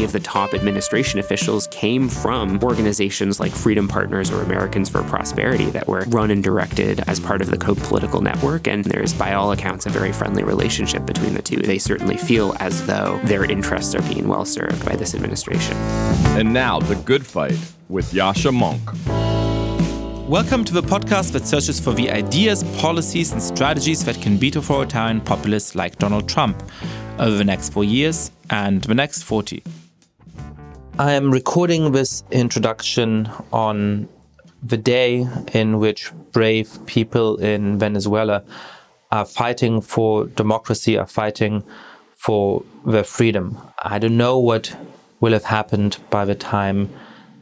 many of the top administration officials came from organizations like Freedom Partners or Americans for Prosperity that were run and directed as part of the Koch political network. And there's, by all accounts, a very friendly relationship between the two. They certainly feel as though their interests are being well served by this administration. And now, The Good Fight with Yascha Mounk. Welcome to the podcast that searches for the ideas, policies, and strategies that can beat authoritarian populists like Donald Trump over the next four years and the next 40. I am recording this introduction on the day in which brave people in Venezuela are fighting for democracy, are fighting for their freedom. I don't know what will have happened by the time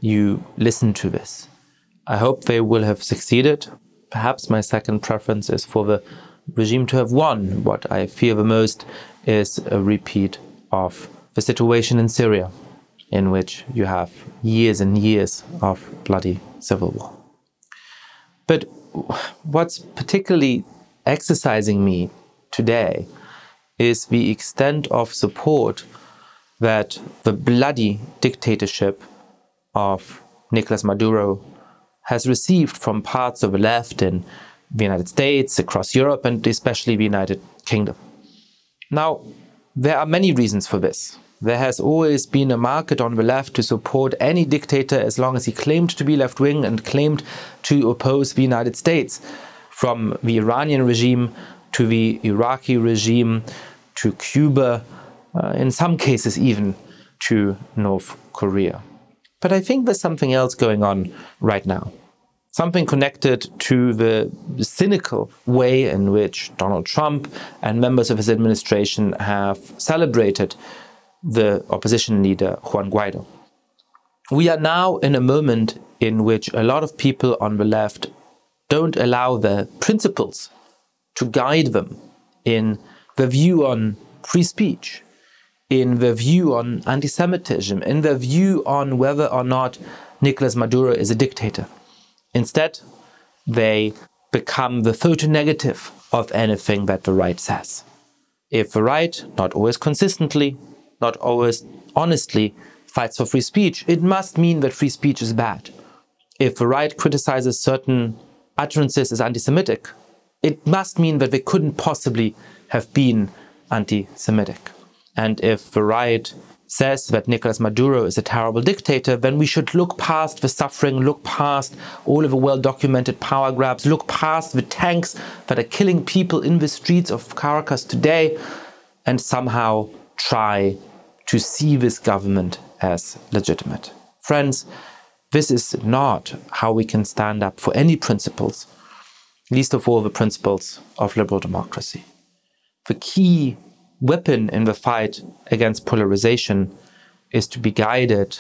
you listen to this. I hope they will have succeeded. Perhaps my second preference is for the regime to have won. What I fear the most is a repeat of the situation in Syria, in which you have years and years of bloody civil war. But what's particularly exercising me today is the extent of support that the bloody dictatorship of Nicolas Maduro has received from parts of the left in the United States, across Europe, and especially the United Kingdom. Now, there are many reasons for this. There has always been a market on the left to support any dictator as long as he claimed to be left wing and claimed to oppose the United States, from the Iranian regime to the Iraqi regime to Cuba, uh, in some cases, even to North Korea. But I think there's something else going on right now. Something connected to the cynical way in which Donald Trump and members of his administration have celebrated the opposition leader Juan Guaido. We are now in a moment in which a lot of people on the left don't allow their principles to guide them in the view on free speech, in the view on anti Semitism, in the view on whether or not Nicolas Maduro is a dictator. Instead, they become the photo negative of anything that the right says. If the right, not always consistently, not always honestly, fights for free speech, it must mean that free speech is bad. If the right criticizes certain utterances as anti Semitic, it must mean that they couldn't possibly have been anti Semitic. And if the right says that Nicolas Maduro is a terrible dictator, then we should look past the suffering, look past all of the well documented power grabs, look past the tanks that are killing people in the streets of Caracas today, and somehow try to see this government as legitimate. Friends, this is not how we can stand up for any principles, least of all the principles of liberal democracy. The key weapon in the fight against polarization is to be guided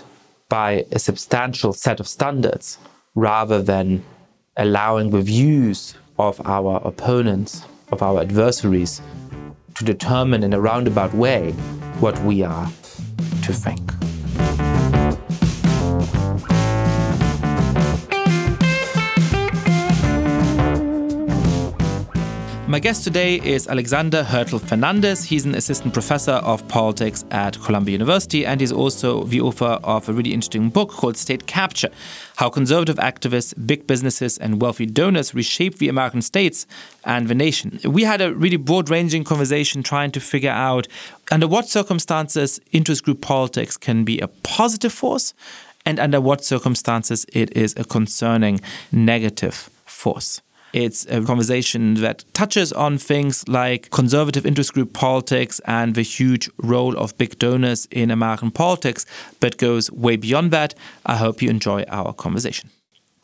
by a substantial set of standards rather than allowing the views of our opponents, of our adversaries, to determine in a roundabout way what we are to think. My guest today is Alexander Hertel Fernandez. He's an assistant professor of politics at Columbia University, and he's also the author of a really interesting book called State Capture How Conservative Activists, Big Businesses, and Wealthy Donors Reshape the American States and the Nation. We had a really broad ranging conversation trying to figure out under what circumstances interest group politics can be a positive force and under what circumstances it is a concerning negative force. It's a conversation that touches on things like conservative interest group politics and the huge role of big donors in American politics, but goes way beyond that. I hope you enjoy our conversation.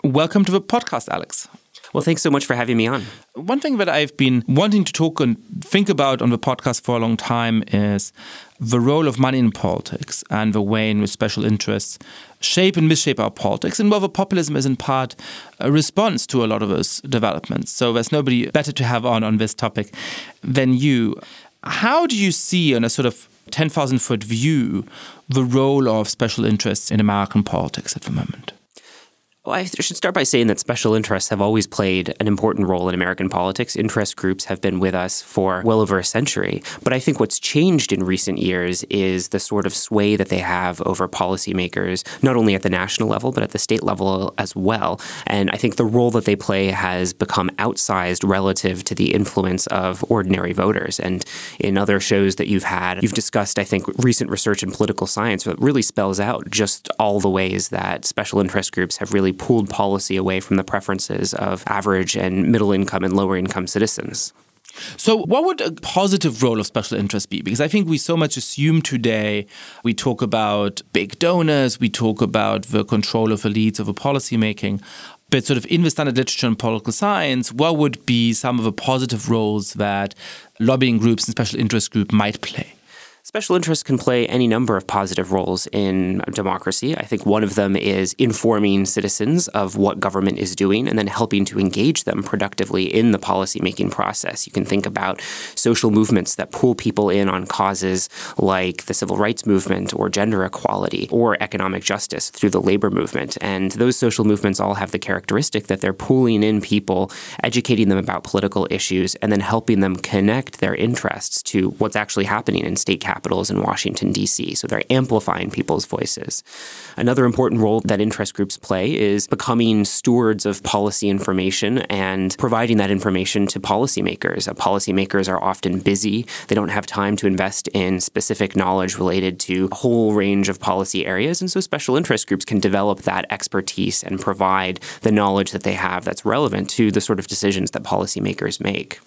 Welcome to the podcast, Alex. Well, thanks so much for having me on. One thing that I've been wanting to talk and think about on the podcast for a long time is the role of money in politics and the way in which special interests shape and misshape our politics, and whether populism is in part a response to a lot of those developments. So there's nobody better to have on on this topic than you. How do you see, on a sort of 10,000 foot view, the role of special interests in American politics at the moment? Well, I should start by saying that special interests have always played an important role in American politics. Interest groups have been with us for well over a century. But I think what's changed in recent years is the sort of sway that they have over policymakers, not only at the national level, but at the state level as well. And I think the role that they play has become outsized relative to the influence of ordinary voters. And in other shows that you've had, you've discussed, I think, recent research in political science that really spells out just all the ways that special interest groups have really pulled policy away from the preferences of average and middle income and lower income citizens. So, what would a positive role of special interest be? Because I think we so much assume today we talk about big donors, we talk about the control of elites over policymaking. But, sort of in the standard literature and political science, what would be some of the positive roles that lobbying groups and special interest groups might play? Special interests can play any number of positive roles in democracy. I think one of them is informing citizens of what government is doing and then helping to engage them productively in the policymaking process. You can think about social movements that pull people in on causes like the civil rights movement or gender equality or economic justice through the labor movement. And those social movements all have the characteristic that they're pulling in people, educating them about political issues, and then helping them connect their interests to what's actually happening in state capitals in Washington, D.C. So they're amplifying people's voices. Another important role that interest groups play is becoming stewards of policy information and providing that information to policymakers. Uh, policymakers are often busy, they don't have time to invest in specific knowledge related to a whole range of policy areas. And so special interest groups can develop that expertise and provide the knowledge that they have that's relevant to the sort of decisions that policymakers make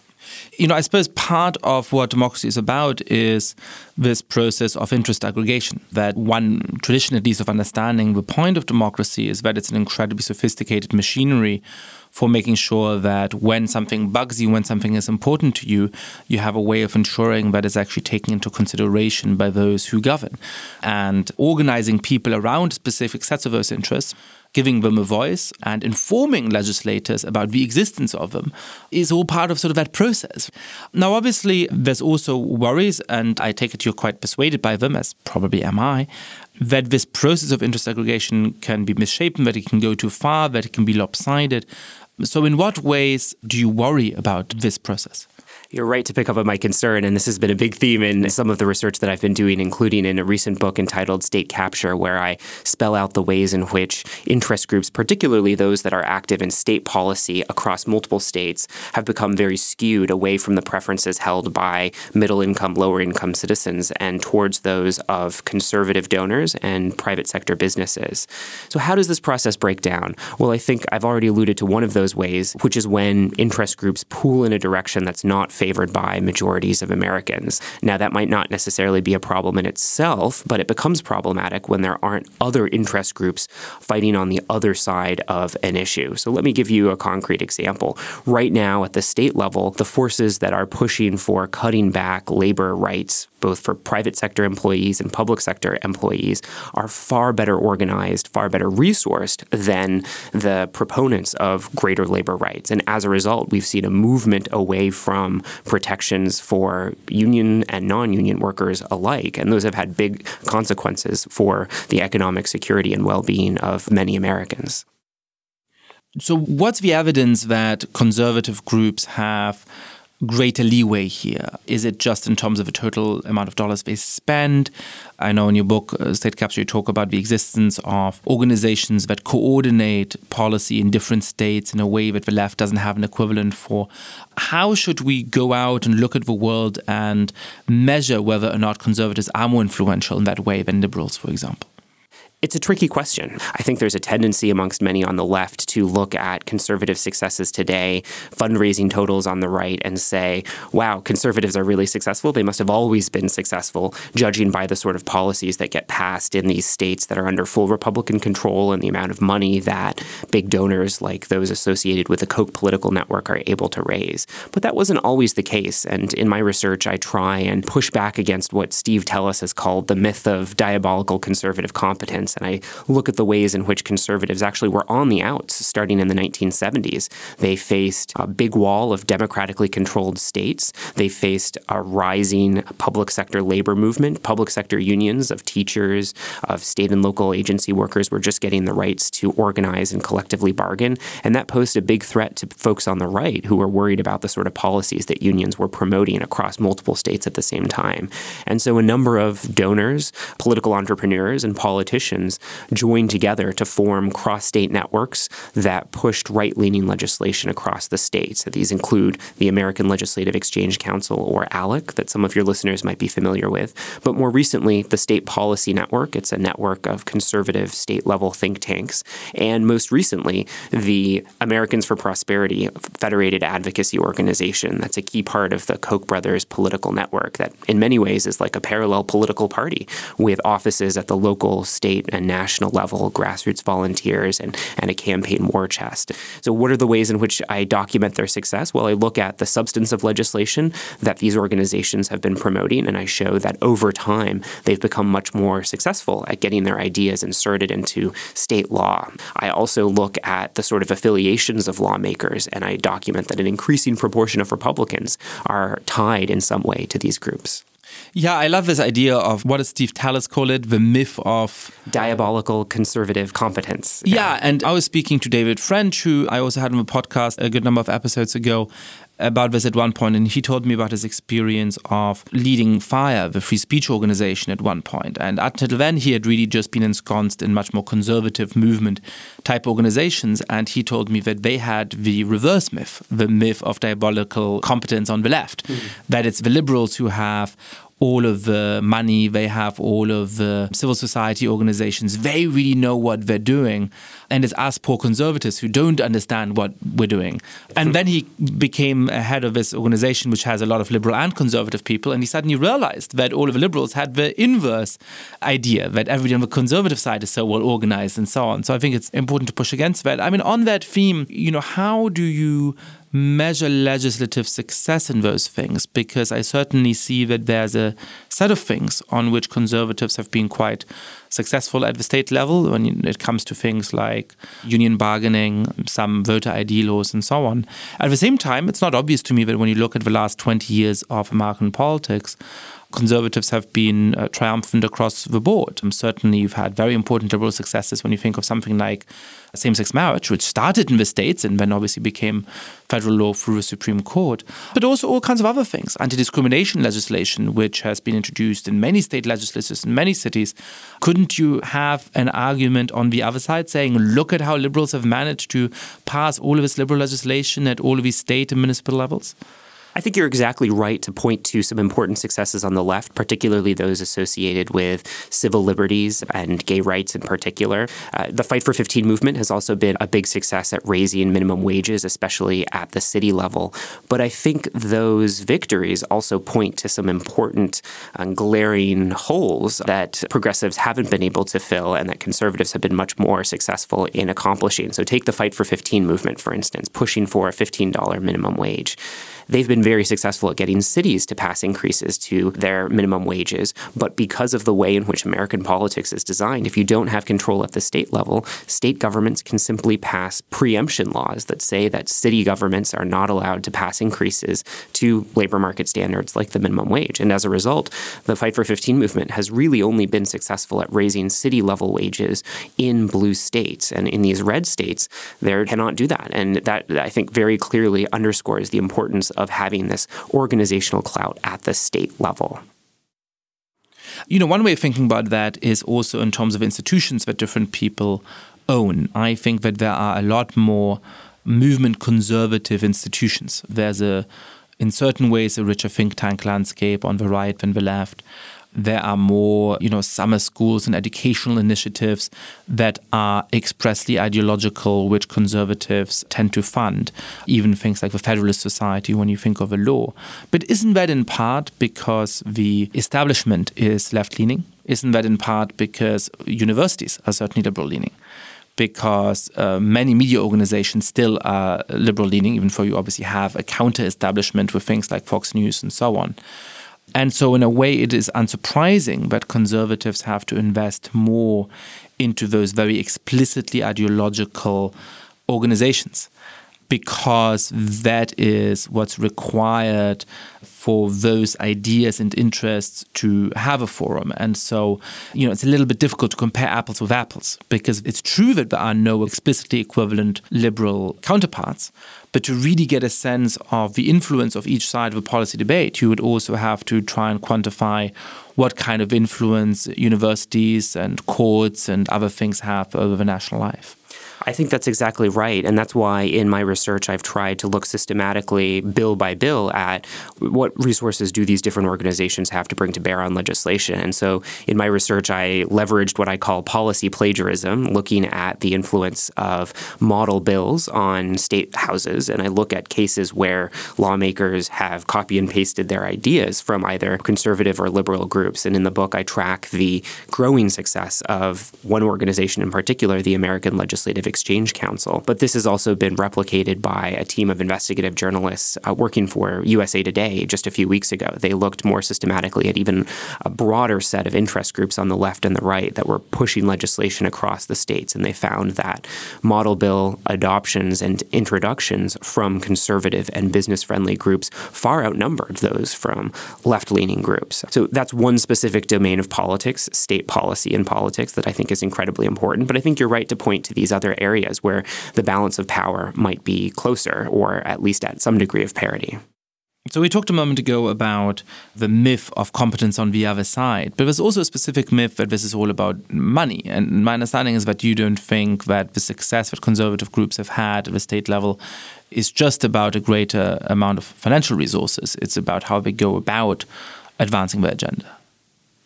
you know, I suppose part of what democracy is about is this process of interest aggregation. That one tradition, at least, of understanding the point of democracy is that it's an incredibly sophisticated machinery for making sure that when something bugs you, when something is important to you, you have a way of ensuring that it's actually taken into consideration by those who govern. And organizing people around specific sets of those interests giving them a voice and informing legislators about the existence of them is all part of sort of that process. Now, obviously, there's also worries, and I take it you're quite persuaded by them, as probably am I, that this process of interest aggregation can be misshapen, that it can go too far, that it can be lopsided. So, in what ways do you worry about this process? You're right to pick up on my concern, and this has been a big theme in some of the research that I've been doing, including in a recent book entitled State Capture, where I spell out the ways in which interest groups, particularly those that are active in state policy across multiple states, have become very skewed away from the preferences held by middle income, lower income citizens and towards those of conservative donors and private sector businesses. So, how does this process break down? Well, I think I've already alluded to one of those ways, which is when interest groups pull in a direction that's not favored by majorities of Americans. Now, that might not necessarily be a problem in itself, but it becomes problematic when there aren't other interest groups fighting on the other side of an issue. So, let me give you a concrete example. Right now, at the state level, the forces that are pushing for cutting back labor rights both for private sector employees and public sector employees, are far better organized, far better resourced than the proponents of greater labor rights. And as a result, we've seen a movement away from protections for union and non union workers alike. And those have had big consequences for the economic security and well being of many Americans. So, what's the evidence that conservative groups have? Greater leeway here? Is it just in terms of the total amount of dollars they spend? I know in your book, uh, State Capture, you talk about the existence of organizations that coordinate policy in different states in a way that the left doesn't have an equivalent for. How should we go out and look at the world and measure whether or not conservatives are more influential in that way than liberals, for example? It's a tricky question. I think there's a tendency amongst many on the left to look at conservative successes today, fundraising totals on the right, and say, wow, conservatives are really successful. They must have always been successful, judging by the sort of policies that get passed in these states that are under full Republican control and the amount of money that big donors like those associated with the Koch political network are able to raise. But that wasn't always the case. And in my research, I try and push back against what Steve Teles has called the myth of diabolical conservative competence movements and I look at the ways in which conservatives actually were on the outs starting in the 1970s. They faced a big wall of democratically controlled states. They faced a rising public sector labor movement. Public sector unions of teachers, of state and local agency workers were just getting the rights to organize and collectively bargain. And that posed a big threat to folks on the right who were worried about the sort of policies that unions were promoting across multiple states at the same time. And so a number of donors, political entrepreneurs, and politicians joined together to form cross state networks that pushed right leaning legislation across the states. These include the American Legislative Exchange Council, or ALEC, that some of your listeners might be familiar with, but more recently, the State Policy Network. It's a network of conservative state level think tanks. And most recently, the Americans for Prosperity Federated Advocacy Organization. That's a key part of the Koch brothers political network that, in many ways, is like a parallel political party with offices at the local, state, and national level, grassroots volunteers, and, and a campaign war chest. So, what are the ways in which I document their success? Well, I look at the substance of legislation that these organizations have been promoting, and I show that over time they've become much more successful at getting their ideas inserted into state law. I also look at the sort of affiliations of lawmakers, and I document that an increasing proportion of Republicans are tied in some way to these groups. Yeah, I love this idea of what does Steve Teles call it? The myth of diabolical conservative competence. Yeah, yeah and I was speaking to David French, who I also had on the podcast a good number of episodes ago, about this at one point, and he told me about his experience of leading FIRE, the free speech organization, at one point. And up until then, he had really just been ensconced in much more conservative movement type organizations. And he told me that they had the reverse myth, the myth of diabolical competence on the left, mm. that it's the liberals who have all of the money, they have all of the civil society organizations. They really know what they're doing. And it's us poor conservatives who don't understand what we're doing. And then he became a head of this organization, which has a lot of liberal and conservative people. And he suddenly realized that all of the liberals had the inverse idea that everybody on the conservative side is so well organized and so on. So I think it's important to push against that. I mean, on that theme, you know, how do you measure legislative success in those things because I certainly see that there's a set of things on which conservatives have been quite successful at the state level when it comes to things like union bargaining, some voter ID laws, and so on. At the same time, it's not obvious to me that when you look at the last 20 years of American politics, conservatives have been uh, triumphant across the board. Um, certainly, you've had very important liberal successes when you think of something like same sex marriage, which started in the States and then obviously became federal law through the Supreme Court, but also all kinds of other things. Anti discrimination legislation, which has been introduced in many state legislatures in many cities. Couldn't you have an argument on the other side saying, look at how liberals have managed to pass all of this liberal legislation at all of these state and municipal levels? I think you're exactly right to point to some important successes on the left, particularly those associated with civil liberties and gay rights in particular. Uh, the Fight for 15 movement has also been a big success at raising minimum wages, especially at the city level. But I think those victories also point to some important uh, glaring holes that progressives haven't been able to fill and that conservatives have been much more successful in accomplishing. So take the Fight for 15 movement, for instance, pushing for a $15 minimum wage they've been very successful at getting cities to pass increases to their minimum wages. But because of the way in which American politics is designed, if you don't have control at the state level, state governments can simply pass preemption laws that say that city governments are not allowed to pass increases to labor market standards like the minimum wage. And as a result, the Fight for 15 movement has really only been successful at raising city level wages in blue states. And in these red states, they cannot do that. And that, I think, very clearly underscores the importance of having this organizational clout at the state level. You know, one way of thinking about that is also in terms of institutions that different people own. I think that there are a lot more movement conservative institutions. There's a, in certain ways, a richer think tank landscape on the right than the left there are more, you know, summer schools and educational initiatives that are expressly ideological, which conservatives tend to fund. Even things like the Federalist Society, when you think of a law. But isn't that in part because the establishment is left leaning? Isn't that in part because universities are certainly liberal leaning? because uh, many media organizations still are liberal leaning, even though you obviously have a counter establishment with things like Fox News and so on. And so, in a way, it is unsurprising that conservatives have to invest more into those very explicitly ideological organizations because that is what's required for those ideas and interests to have a forum. And so, you know, it's a little bit difficult to compare apples with apples because it's true that there are no explicitly equivalent liberal counterparts. But to really get a sense of the influence of each side of a policy debate, you would also have to try and quantify what kind of influence universities and courts and other things have over the national life. I think that's exactly right. And that's why in my research, I've tried to look systematically, bill by bill, at what resources do these different organizations have to bring to bear on legislation. And so in my research, I leveraged what I call policy plagiarism, looking at the influence of model bills on state houses. And I look at cases where lawmakers have copy and pasted their ideas from either conservative or liberal groups. And in the book, I track the growing success of one organization in particular, the American Legislative Exchange Council. But this has also been replicated by a team of investigative journalists uh, working for USA Today just a few weeks ago. They looked more systematically at even a broader set of interest groups on the left and the right that were pushing legislation across the states. And they found that model bill adoptions and introductions from conservative and business friendly groups far outnumbered those from left leaning groups. So that's one specific domain of politics, state policy and politics, that I think is incredibly important. But I think you're right to point to these other areas where the balance of power might be closer or at least at some degree of parity. So we talked a moment ago about the myth of competence on the other side, but there's also a specific myth that this is all about money. And my understanding is that you don't think that the success that conservative groups have had at the state level is just about a greater amount of financial resources. It's about how they go about advancing their agenda.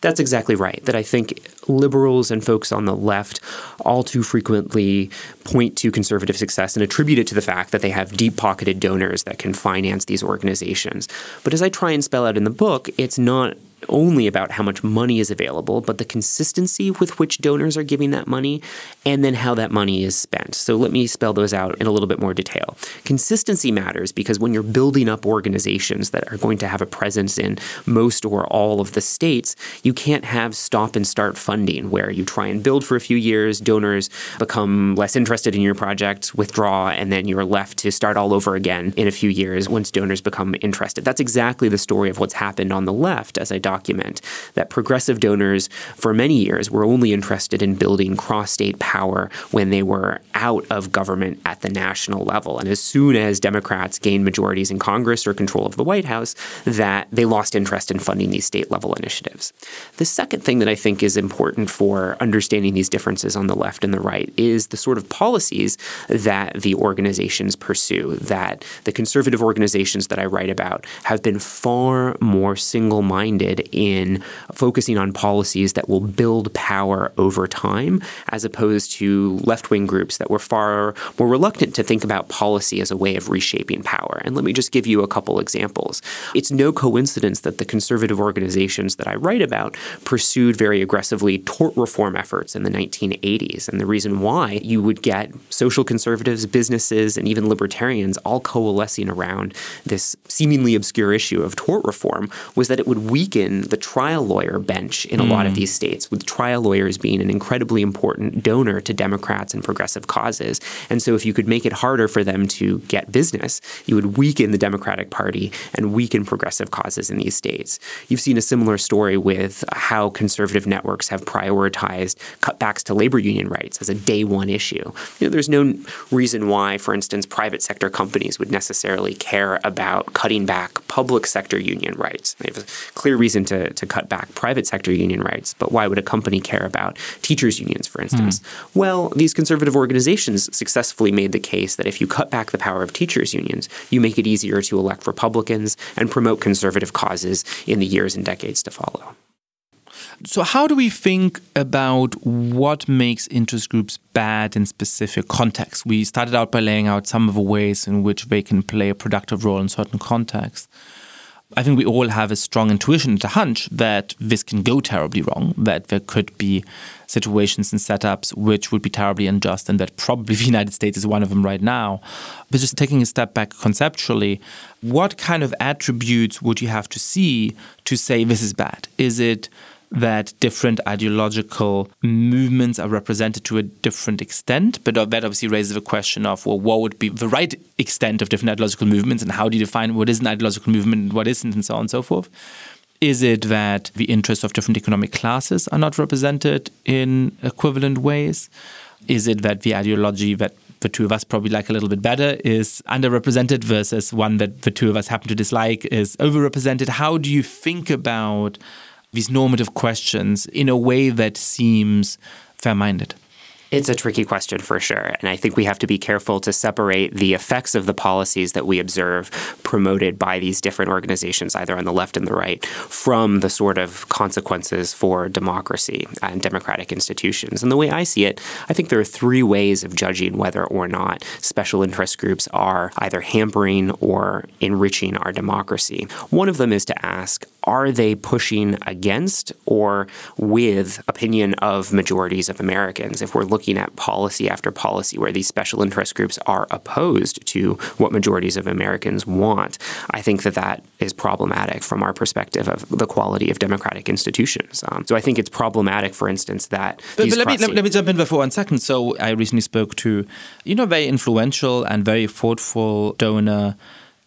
That's exactly right. That I think liberals and folks on the left all too frequently point to conservative success and attribute it to the fact that they have deep pocketed donors that can finance these organizations. But as I try and spell out in the book, it's not only about how much money is available, but the consistency with which donors are giving that money and then how that money is spent. So let me spell those out in a little bit more detail. Consistency matters because when you're building up organizations that are going to have a presence in most or all of the states, you can't have stop and start funding where you try and build for a few years, donors become less interested in your project, withdraw, and then you're left to start all over again in a few years once donors become interested. That's exactly the story of what's happened on the left as I document that progressive donors for many years were only interested in building cross state power when they were out of government at the national level. And as soon as Democrats gained majorities in Congress or control of the White House, that they lost interest in funding these state level initiatives. The second thing that I think is important for understanding these differences on the left and the right is the sort of policies that the organizations pursue, that the conservative organizations that I write about have been far more single minded in focusing on policies that will build power over time, as opposed to left wing groups that were far more reluctant to think about policy as a way of reshaping power. And let me just give you a couple examples. It's no coincidence that the conservative organizations that I write about pursued very aggressively tort reform efforts in the 1980s. And the reason why you would get social conservatives, businesses, and even libertarians all coalescing around this seemingly obscure issue of tort reform was that it would weaken the trial lawyer bench in a mm. lot of hmm. these states, with trial lawyers being an incredibly important donor to Democrats and progressive causes. And so, if you could make it harder for them to get business, you would weaken the Democratic Party and weaken progressive causes in these states. You've seen a similar story with how conservative networks have prioritized cutbacks to labor union rights as a day one issue. You know, there's no reason why, for instance, private sector companies would necessarily care about cutting back public sector union rights. They have a clear reason reason to, to cut back private sector union rights, but why would a company care about teachers' unions, for instance? Mm. Well, these conservative organizations successfully made the case that if you cut back the power of teachers' unions, you make it easier to elect Republicans and promote conservative causes in the years and decades to follow. So, how do we think about what makes interest groups bad in specific contexts? We started out by laying out some of the ways in which they can play a productive role in certain contexts. I think we all have a strong intuition and a hunch that this can go terribly wrong, that there could be situations and setups which would be terribly unjust, and that probably the United States is one of them right now. But just taking a step back conceptually, what kind of attributes would you have to see to say this is bad? Is it that different ideological movements are represented to a different extent. But that obviously raises the question of, well, what would be the right extent of different ideological movements and how do you define what is an ideological movement and what isn't, and so on and so forth? Is it that the interests of different economic classes are not represented in equivalent ways? Is it that the ideology that the two of us probably like a little bit better is underrepresented versus one that the two of us happen to dislike is overrepresented? How do you think about these normative questions in a way that seems fair minded? It's a tricky question for sure. And I think we have to be careful to separate the effects of the policies that we observe promoted by these different organizations, either on the left and the right, from the sort of consequences for democracy and democratic institutions. And the way I see it, I think there are three ways of judging whether or not special interest groups are either hampering or enriching our democracy. One of them is to ask are they pushing against or with opinion of majorities of Americans? If we're looking looking at policy after policy where these special interest groups are opposed to what majorities of Americans want, I think that that is problematic from our perspective of the quality of democratic institutions. Um, so I think it's problematic, for instance, that. But, but let, me, let, let, me jump in for one second. So I recently spoke to, you know, very influential and very thoughtful donor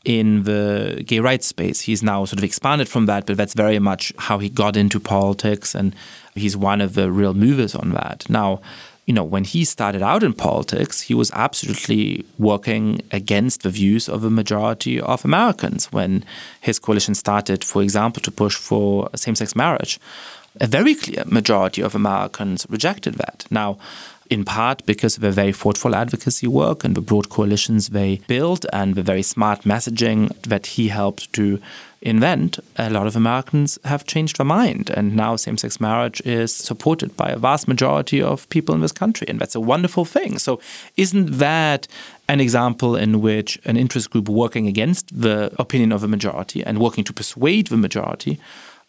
in the gay rights space. He's now sort of expanded from that, but that's very much how he got into politics, and he's one of the real movers on that. Now, you know, when he started out in politics, he was absolutely working against the views of a majority of Americans. When his coalition started, for example, to push for same sex marriage, a very clear majority of Americans rejected that. Now, in part because of the very thoughtful advocacy work and the broad coalitions they built and the very smart messaging that he helped to invent, a lot of Americans have changed their mind. And now same sex marriage is supported by a vast majority of people in this country. And that's a wonderful thing. So, isn't that an example in which an interest group working against the opinion of a majority and working to persuade the majority?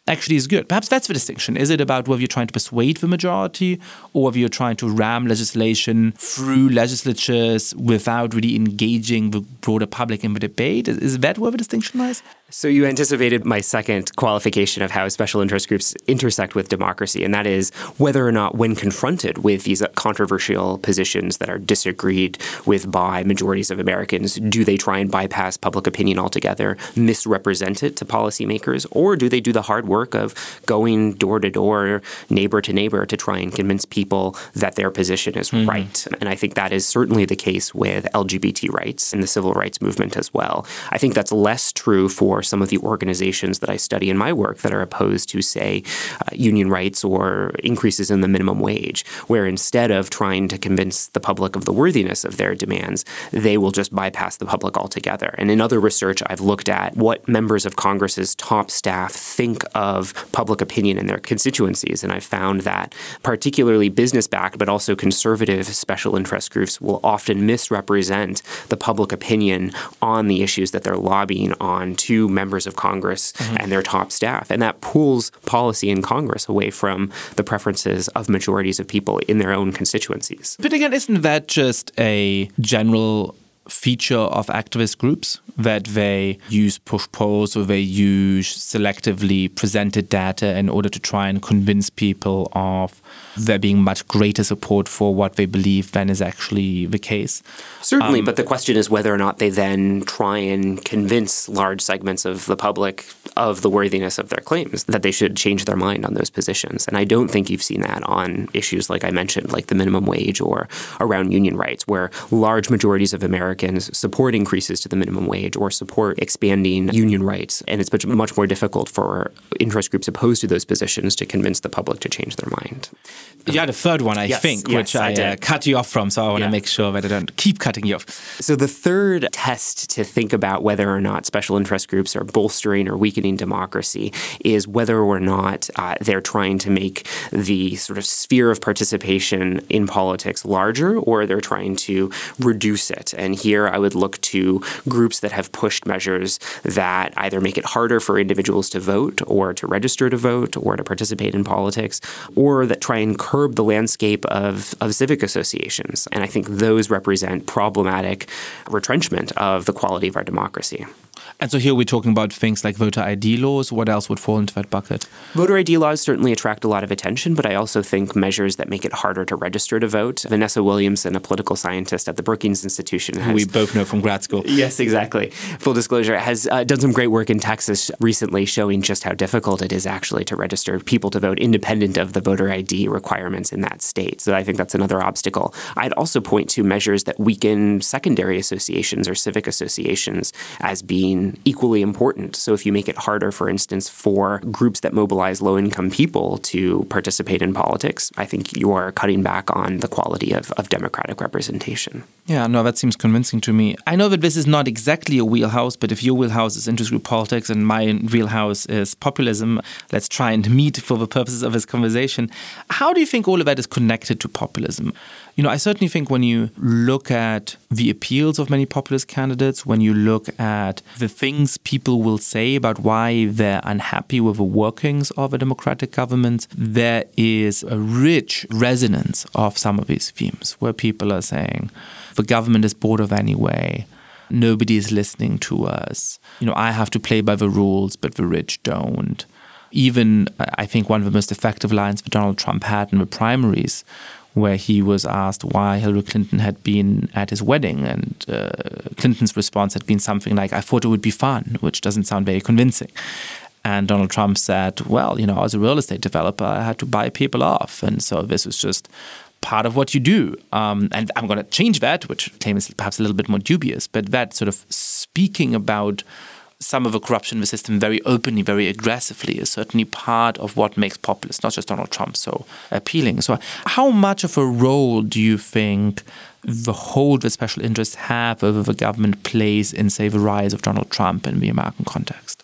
Actually is good. Perhaps that's the distinction. Is it about whether you're trying to persuade the majority or whether you're trying to ram legislation through legislatures without really engaging the broader public in the debate? Is that where the distinction lies? So you anticipated my second qualification of how special interest groups intersect with democracy, and that is whether or not, when confronted with these controversial positions that are disagreed with by majorities of Americans, do they try and bypass public opinion altogether, misrepresent it to policymakers, or do they do the hard work of going door to door, neighbor to neighbor, to try and convince people that their position is mm-hmm. right? And I think that is certainly the case with LGBT rights and the civil rights movement as well. I think that's less true for for some of the organizations that I study in my work that are opposed to, say, uh, union rights or increases in the minimum wage, where instead of trying to convince the public of the worthiness of their demands, they will just bypass the public altogether. And in other research, I've looked at what members of Congress's top staff think of public opinion in their constituencies. And I've found that particularly business backed, but also conservative special interest groups will often misrepresent the public opinion on the issues that they're lobbying on to members of Congress mm-hmm. and their top staff. And that pulls policy in Congress away from the preferences of majorities of people in their own constituencies. But again, isn't that just a general feature of activist groups that they use push polls or they use selectively presented data in order to try and convince people of there being much greater support for what they believe than is actually the case. Certainly, um, but the question is whether or not they then try and convince large segments of the public of the worthiness of their claims, that they should change their mind on those positions. And I don't think you've seen that on issues like I mentioned, like the minimum wage or around union rights, where large majorities of Americans support increases to the minimum wage or support expanding union rights. And it's much, much more difficult for interest groups opposed to those positions to convince the public to change their mind. You had a third one, I yes, think, yes, which I, I uh, cut you off from. So I want to yeah. make sure that I don't keep cutting you off. So the third test to think about whether or not special interest groups are bolstering or weakening democracy is whether or not uh, they're trying to make the sort of sphere of participation in politics larger or they're trying to reduce it. And here, I would look to groups that have pushed measures that either make it harder for individuals to vote or to register to vote or to participate in politics, or that try and curb the landscape of, of civic associations. And I think those represent problematic retrenchment of the quality of our democracy. And so here we're talking about things like voter ID laws. What else would fall into that bucket? Voter ID laws certainly attract a lot of attention, but I also think measures that make it harder to register to vote. Vanessa Williamson, a political scientist at the Brookings Institution, has, we both know from grad school. Yes, exactly. Full disclosure, has uh, done some great work in Texas recently, showing just how difficult it is actually to register people to vote, independent of the voter ID requirements in that state. So I think that's another obstacle. I'd also point to measures that weaken secondary associations or civic associations as being equally important. So if you make it harder, for instance, for groups that mobilize low income people to participate in politics, I think you are cutting back on the quality of, of democratic representation. Yeah, no, that seems convincing to me. I know that this is not exactly a wheelhouse, but if your wheelhouse is interest group politics and my wheelhouse is populism, let's try and meet for the purposes of this conversation. How do you think all of that is connected to populism? You know, I certainly think when you look at the appeals of many populist candidates, when you look at the things people will say about why they're unhappy with the workings of a democratic government, there is a rich resonance of some of these themes where people are saying the government is bored of anyway. Nobody is listening to us. You know, I have to play by the rules, but the rich don't. Even, I think, one of the most effective lines that Donald Trump had in the primaries where he was asked why Hillary Clinton had been at his wedding. And uh, Clinton's response had been something like, I thought it would be fun, which doesn't sound very convincing. And Donald Trump said, well, you know, as a real estate developer, I had to buy people off. And so this was just part of what you do. Um, and I'm going to change that, which claim is perhaps a little bit more dubious, but that sort of speaking about some of the corruption in the system very openly, very aggressively is certainly part of what makes populists, not just Donald Trump, so appealing. So, how much of a role do you think the hold that special interests have over the government plays in, say, the rise of Donald Trump in the American context?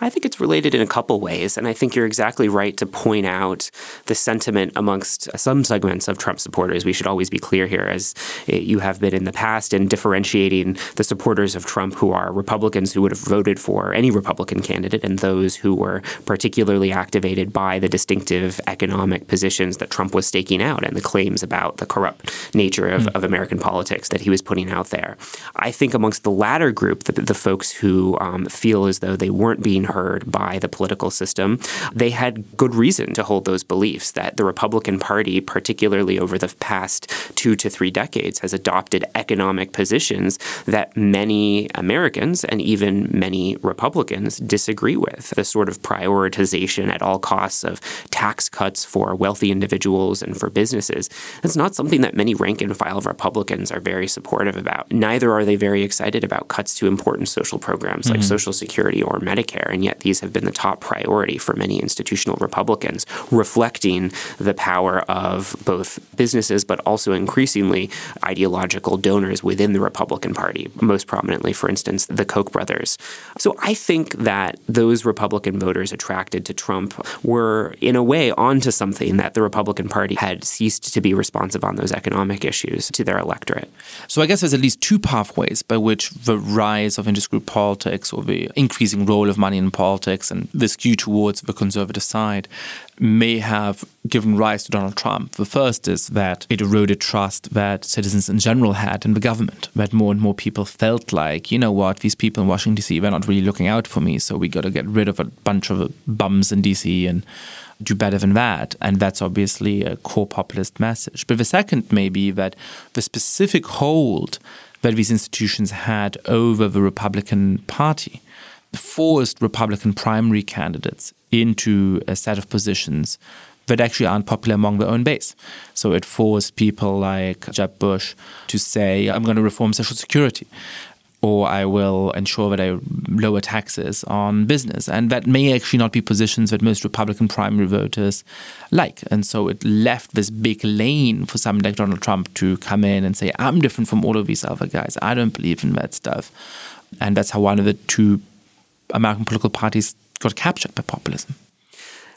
I think it's related in a couple ways. And I think you're exactly right to point out the sentiment amongst some segments of Trump supporters. We should always be clear here, as you have been in the past, in differentiating the supporters of Trump who are Republicans who would have voted for any Republican candidate and those who were particularly activated by the distinctive economic positions that Trump was staking out and the claims about the corrupt nature of, mm. of American politics that he was putting out there. I think amongst the latter group, the, the folks who um, feel as though they weren't being heard by the political system, they had good reason to hold those beliefs that the Republican Party, particularly over the past two to three decades, has adopted economic positions that many Americans and even many Republicans disagree with. The sort of prioritization at all costs of tax cuts for wealthy individuals and for businesses. That's not something that many rank and file Republicans are very supportive about. Neither are they very excited about cuts to important social programs mm-hmm. like Social Security or Medicare. And and yet these have been the top priority for many institutional Republicans, reflecting the power of both businesses but also increasingly ideological donors within the Republican Party, most prominently, for instance, the Koch brothers. So I think that those Republican voters attracted to Trump were, in a way, onto something that the Republican Party had ceased to be responsive on those economic issues to their electorate. So I guess there's at least two pathways by which the rise of interest group politics or the increasing role of money in politics and the skew towards the conservative side may have given rise to Donald Trump. The first is that it eroded trust that citizens in general had in the government, that more and more people felt like, you know what, these people in Washington, D.C., they're not really looking out for me, so we got to get rid of a bunch of bums in D.C. and do better than that. And that's obviously a core populist message. But the second may be that the specific hold that these institutions had over the Republican Party forced Republican primary candidates into a set of positions that actually aren't popular among their own base. So it forced people like Jeb Bush to say, I'm going to reform Social Security. Or I will ensure that I lower taxes on business. And that may actually not be positions that most Republican primary voters like. And so it left this big lane for someone like Donald Trump to come in and say, I'm different from all of these other guys. I don't believe in that stuff. And that's how one of the two American political parties got captured by populism.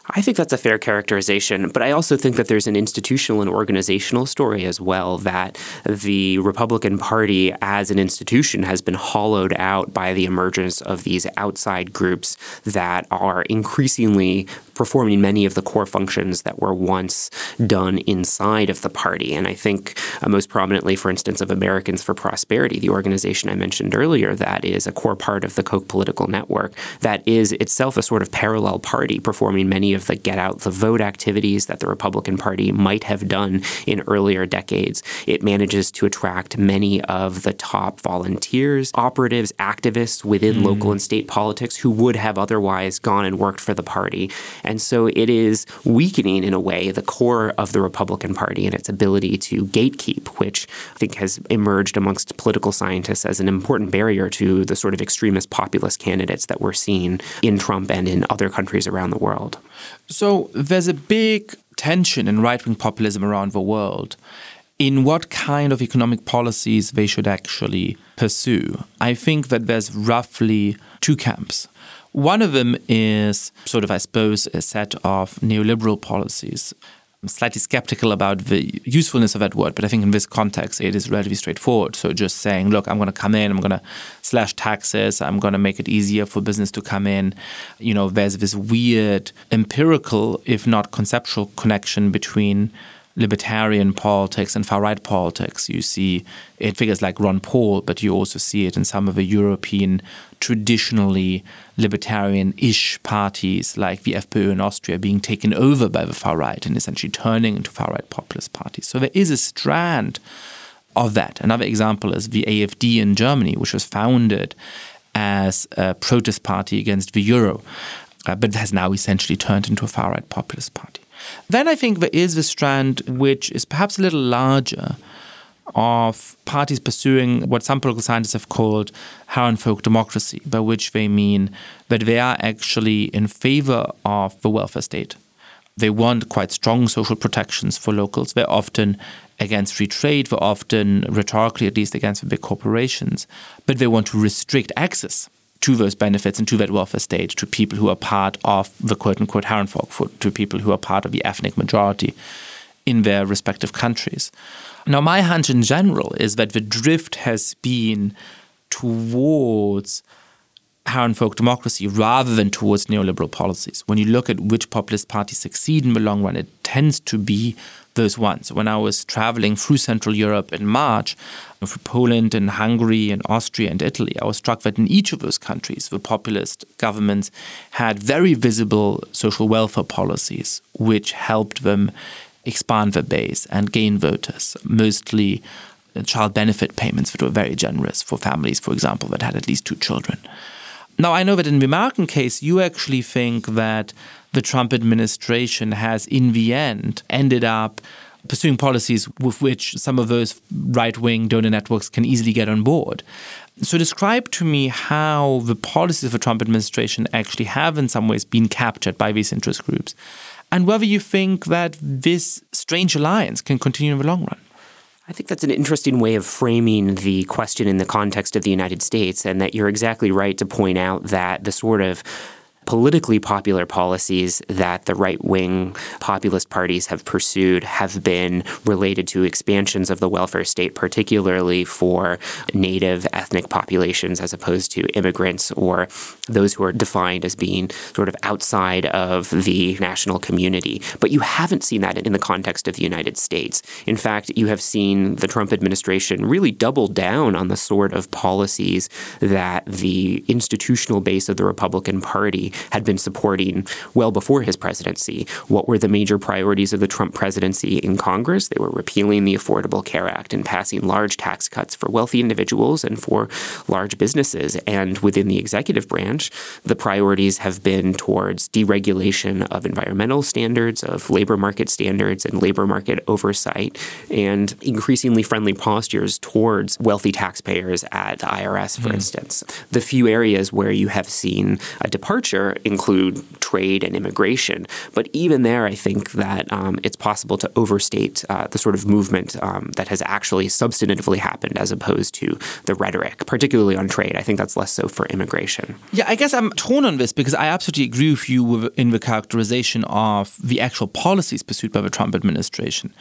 I think that's a fair characterization, but I also think that there's an institutional and organizational story as well that the Republican Party as an institution has been hollowed out by the emergence of these outside groups that are increasingly performing many of the core functions that were once done inside of the party. And I think uh, most prominently, for instance, of Americans for Prosperity, the organization I mentioned earlier, that is a core part of the Koch political network, that is itself a sort of parallel party performing many of the get out the vote activities that the Republican Party might have done in earlier decades. It manages to attract many of the top volunteers, operatives, activists within mm. local and state politics who would have otherwise gone and worked for the party. And so it is weakening, in a way, the core of the Republican Party and its ability to gatekeep, which I think has emerged amongst political scientists as an important barrier to the sort of extremist populist candidates that we're seeing in Trump and in other countries around the world. So there's a big tension in right wing populism around the world in what kind of economic policies they should actually pursue. I think that there's roughly two camps. One of them is sort of, I suppose, a set of neoliberal policies. I'm slightly skeptical about the usefulness of that word, but I think in this context it is relatively straightforward. So just saying, look, I'm going to come in, I'm going to slash taxes, I'm going to make it easier for business to come in. You know, there's this weird empirical, if not conceptual, connection between libertarian politics and far right politics. You see it figures like Ron Paul, but you also see it in some of the European traditionally libertarian ish parties like the FPÖ in Austria being taken over by the far right and essentially turning into far right populist parties. So there is a strand of that. Another example is the AFD in Germany, which was founded as a protest party against the euro, uh, but has now essentially turned into a far right populist party. Then I think there is the strand which is perhaps a little larger of parties pursuing what some political scientists have called Herrenvolk democracy, by which they mean that they are actually in favor of the welfare state. They want quite strong social protections for locals. They're often against free trade, they're often rhetorically at least against the big corporations, but they want to restrict access to those benefits and to that welfare state to people who are part of the quote unquote Herrenvolk, to people who are part of the ethnic majority in their respective countries. Now, my hunch in general is that the drift has been towards Herrenvolk democracy rather than towards neoliberal policies. When you look at which populist parties succeed in the long run, it tends to be those ones. When I was traveling through Central Europe in March, through Poland and Hungary and Austria and Italy, I was struck that in each of those countries, the populist governments had very visible social welfare policies which helped them expand their base and gain voters, mostly child benefit payments that were very generous for families, for example, that had at least two children. Now, I know that in the American case, you actually think that the Trump administration has, in the end, ended up pursuing policies with which some of those right wing donor networks can easily get on board. So, describe to me how the policies of the Trump administration actually have, in some ways, been captured by these interest groups, and whether you think that this strange alliance can continue in the long run. I think that's an interesting way of framing the question in the context of the United States, and that you're exactly right to point out that the sort of politically popular policies that the right wing populist parties have pursued have been related to expansions of the welfare state, particularly for native ethnic populations as opposed to immigrants or those who are defined as being sort of outside of the national community. But you haven't seen that in the context of the United States. In fact, you have seen the Trump administration really double down on the sort of policies that the institutional base of the Republican Party had been supporting well before his presidency. What were the major priorities of the Trump presidency in Congress? They were repealing the Affordable Care Act and passing large tax cuts for wealthy individuals and for large businesses. And within the executive branch, the priorities have been towards deregulation of environmental standards, of labor market standards, and labor market oversight, and increasingly friendly postures towards wealthy taxpayers at the IRS, for mm. instance. The few areas where you have seen a departure particular include trade and immigration. But even there, I think that um, it's possible to overstate uh, the sort of movement um, that has actually substantively happened as opposed to the rhetoric, particularly on trade. I think that's less so for immigration. Yeah, I guess I'm torn on this because I absolutely agree with you in the characterization of the actual policies pursued by the Trump administration.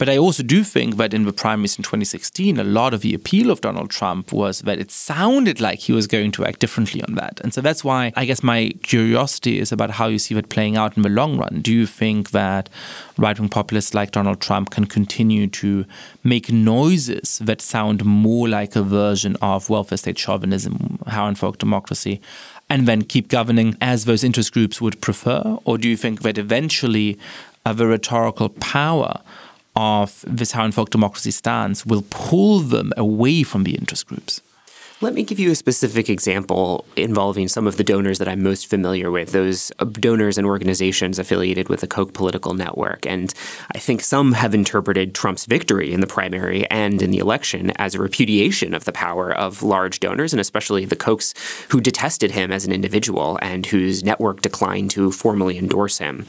But I also do think that in the primaries in 2016, a lot of the appeal of Donald Trump was that it sounded like he was going to act differently on that. And so that's why I guess my curiosity is about how you see that playing out in the long run. Do you think that right wing populists like Donald Trump can continue to make noises that sound more like a version of welfare state chauvinism, Herrenvolk democracy? and then keep governing as those interest groups would prefer? Or do you think that eventually uh, the rhetorical power of this folk democracy stance will pull them away from the interest groups? Let me give you a specific example involving some of the donors that I'm most familiar with, those uh, donors and organizations affiliated with the Koch political network. And I think some have interpreted Trump's victory in the primary and in the election as a repudiation of the power of large donors, and especially the Kochs who detested him as an individual and whose network declined to formally endorse him.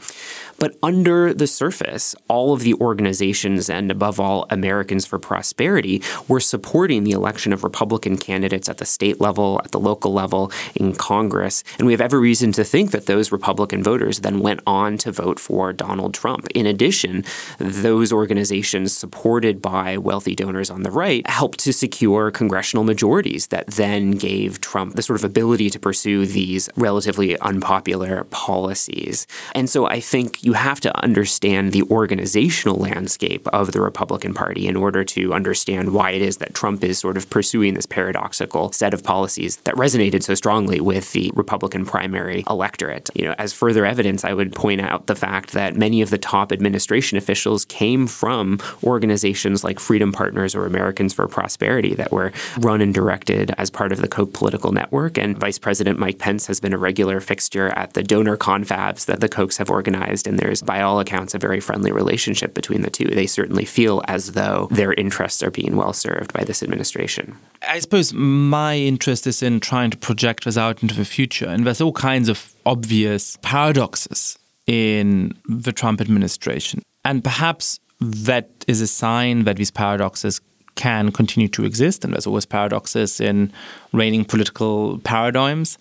But under the surface, all of the organizations and above all Americans for Prosperity were supporting the election of Republican candidates at the state level, at the local level, in Congress. And we have every reason to think that those Republican voters then went on to vote for Donald Trump. In addition, those organizations supported by wealthy donors on the right helped to secure congressional majorities that then gave Trump the sort of ability to pursue these relatively unpopular policies. And so I think you you have to understand the organizational landscape of the Republican Party in order to understand why it is that Trump is sort of pursuing this paradoxical set of policies that resonated so strongly with the Republican primary electorate. You know, as further evidence, I would point out the fact that many of the top administration officials came from organizations like Freedom Partners or Americans for Prosperity that were run and directed as part of the Koch political network. And Vice President Mike Pence has been a regular fixture at the donor confabs that the Kochs have organized and there's, by all accounts, a very friendly relationship between the two. They certainly feel as though their interests are being well served by this administration. I suppose my interest is in trying to project this out into the future. And there's all kinds of obvious paradoxes in the Trump administration. And perhaps that is a sign that these paradoxes can continue to exist, and there's always paradoxes in reigning political paradigms.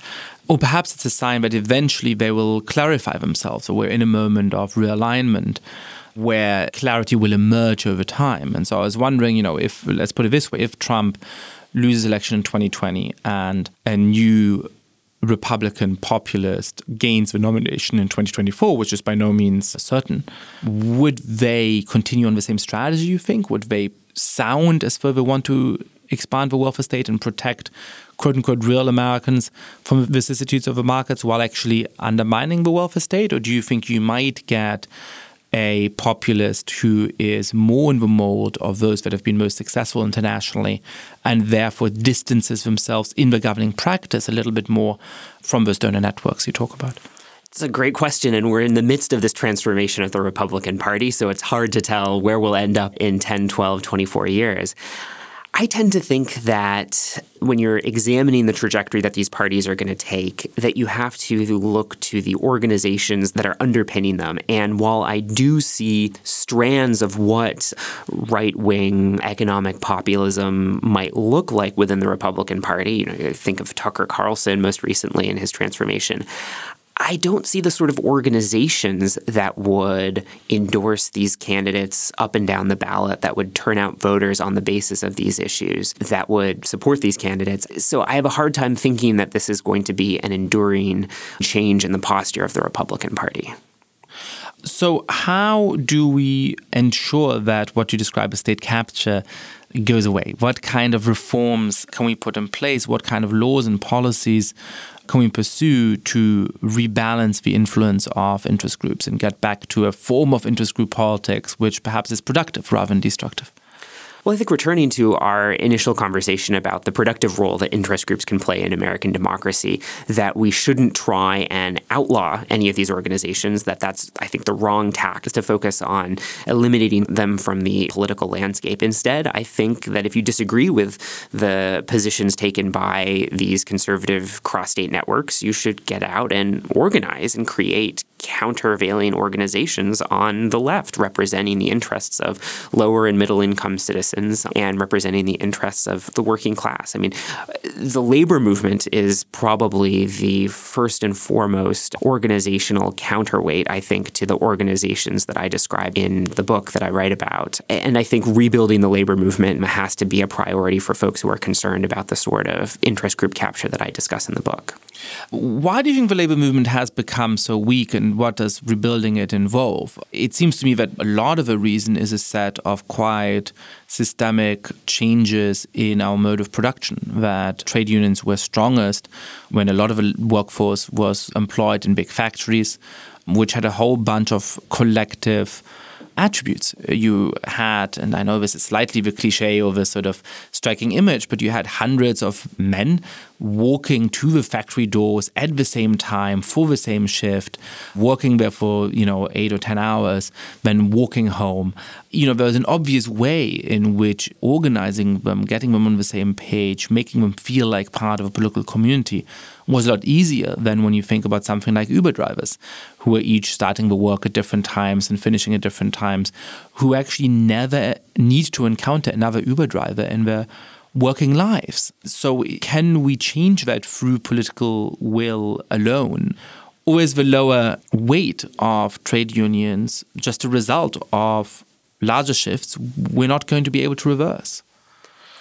Or perhaps it's a sign that eventually they will clarify themselves, or we're in a moment of realignment where clarity will emerge over time. And so I was wondering, you know, if, let's put it this way, if Trump loses election in 2020 and a new Republican populist gains the nomination in 2024, which is by no means certain, would they continue on the same strategy, you think? Would they sound as though they want to expand the welfare state and protect quote unquote real Americans from vicissitudes of the markets while actually undermining the welfare state? Or do you think you might get a populist who is more in the mold of those that have been most successful internationally and therefore distances themselves in the governing practice a little bit more from those donor networks you talk about? It's a great question, and we're in the midst of this transformation of the Republican Party, so it's hard to tell where we'll end up in 10, 12, 24 years. I tend to think that when you're examining the trajectory that these parties are going to take, that you have to look to the organizations that are underpinning them. And while I do see strands of what right wing economic populism might look like within the Republican Party, you know, think of Tucker Carlson most recently in his transformation. I don't see the sort of organizations that would endorse these candidates up and down the ballot, that would turn out voters on the basis of these issues, that would support these candidates. So I have a hard time thinking that this is going to be an enduring change in the posture of the Republican Party. So, how do we ensure that what you describe as state capture goes away? What kind of reforms can we put in place? What kind of laws and policies can we pursue to rebalance the influence of interest groups and get back to a form of interest group politics which perhaps is productive rather than destructive? Well, I think returning to our initial conversation about the productive role that interest groups can play in American democracy, that we shouldn't try and outlaw any of these organizations, that that's, I think, the wrong tack is to focus on eliminating them from the political landscape. Instead, I think that if you disagree with the positions taken by these conservative cross state networks, you should get out and organize and create countervailing organizations on the left representing the interests of lower and middle income citizens and representing the interests of the working class. I mean, the labor movement is probably the first and foremost organizational counterweight, I think, to the organizations that I describe in the book that I write about. And I think rebuilding the labor movement has to be a priority for folks who are concerned about the sort of interest group capture that I discuss in the book. Why do you think the labor movement has become so weak and what does rebuilding it involve? It seems to me that a lot of the reason is a set of quite systemic changes in our mode of production, that trade unions were strongest when a lot of the workforce was employed in big factories, which had a whole bunch of collective attributes you had, and I know this is slightly the cliche or the sort of striking image, but you had hundreds of men walking to the factory doors at the same time for the same shift, working there for, you know, eight or 10 hours, then walking home. You know, there's an obvious way in which organizing them, getting them on the same page, making them feel like part of a political community was a lot easier than when you think about something like Uber drivers, who are each starting the work at different times and finishing at different times, who actually never need to encounter another Uber driver in their working lives. So, can we change that through political will alone? Or is the lower weight of trade unions just a result of larger shifts we're not going to be able to reverse?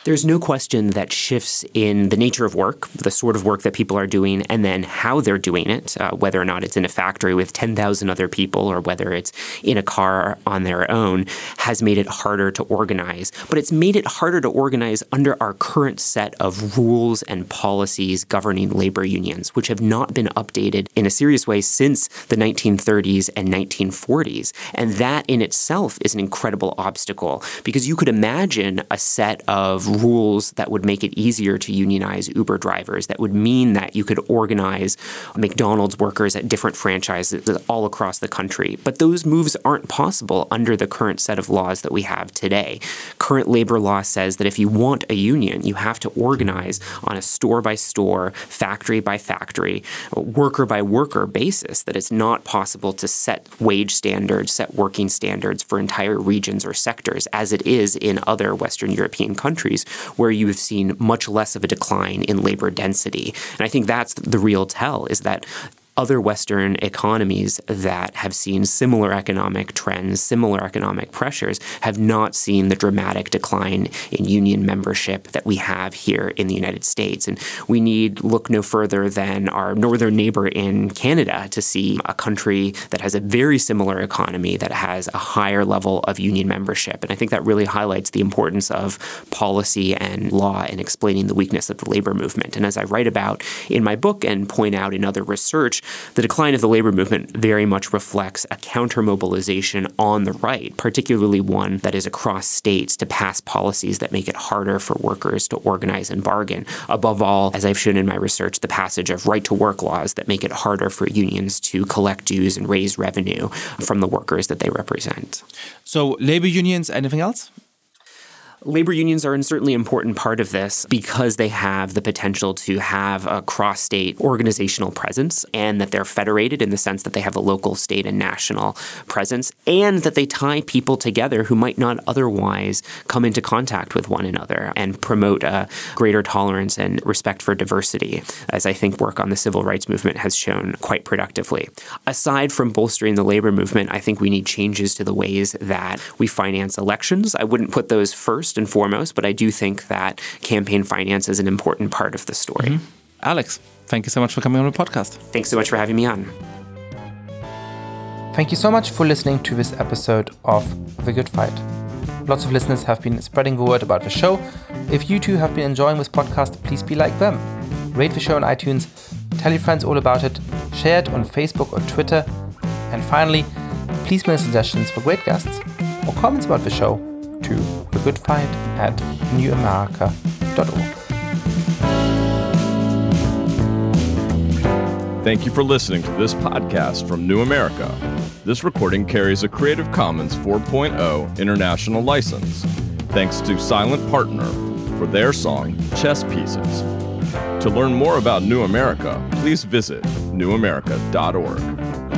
There's no question that shifts in the nature of work, the sort of work that people are doing, and then how they're doing it, uh, whether or not it's in a factory with 10,000 other people or whether it's in a car on their own, has made it harder to organize. But it's made it harder to organize under our current set of rules and policies governing labor unions, which have not been updated in a serious way since the 1930s and 1940s. And that in itself is an incredible obstacle because you could imagine a set of rules that would make it easier to unionize Uber drivers, that would mean that you could organize McDonald's workers at different franchises all across the country. But those moves aren't possible under the current set of laws that we have today. Current labor law says that if you want a union, you have to organize on a store by store, factory by factory, worker by worker basis, that it's not possible to set wage standards, set working standards for entire regions or sectors as it is in other Western European countries countries where you have seen much less of a decline in labor density. And I think that's the real tell is that other Western economies that have seen similar economic trends, similar economic pressures, have not seen the dramatic decline in union membership that we have here in the United States. And we need look no further than our northern neighbor in Canada to see a country that has a very similar economy that has a higher level of union membership. And I think that really highlights the importance of policy and law in explaining the weakness of the labor movement. And as I write about in my book and point out in other research, the decline of the labor movement very much reflects a counter mobilization on the right, particularly one that is across states to pass policies that make it harder for workers to organize and bargain. Above all, as I've shown in my research, the passage of right to work laws that make it harder for unions to collect dues and raise revenue from the workers that they represent. So, labor unions, anything else? Labor unions are a certainly important part of this because they have the potential to have a cross state organizational presence and that they're federated in the sense that they have a local, state, and national presence and that they tie people together who might not otherwise come into contact with one another and promote a greater tolerance and respect for diversity, as I think work on the civil rights movement has shown quite productively. Aside from bolstering the labor movement, I think we need changes to the ways that we finance elections. I wouldn't put those first first and foremost, but I do think that campaign finance is an important part of the story. Mm-hmm. Alex, thank you so much for coming on the podcast. Thanks so much for having me on. Thank you so much for listening to this episode of The Good Fight. Lots of listeners have been spreading the word about the show. If you too have been enjoying this podcast, please be like them. Rate the show on iTunes, tell your friends all about it, share it on Facebook or Twitter, and finally, please make suggestions for great guests or comments about the show to Good Fight at newamerica.org. Thank you for listening to this podcast from New America. This recording carries a Creative Commons 4.0 international license. Thanks to Silent Partner for their song Chess Pieces. To learn more about New America, please visit newamerica.org.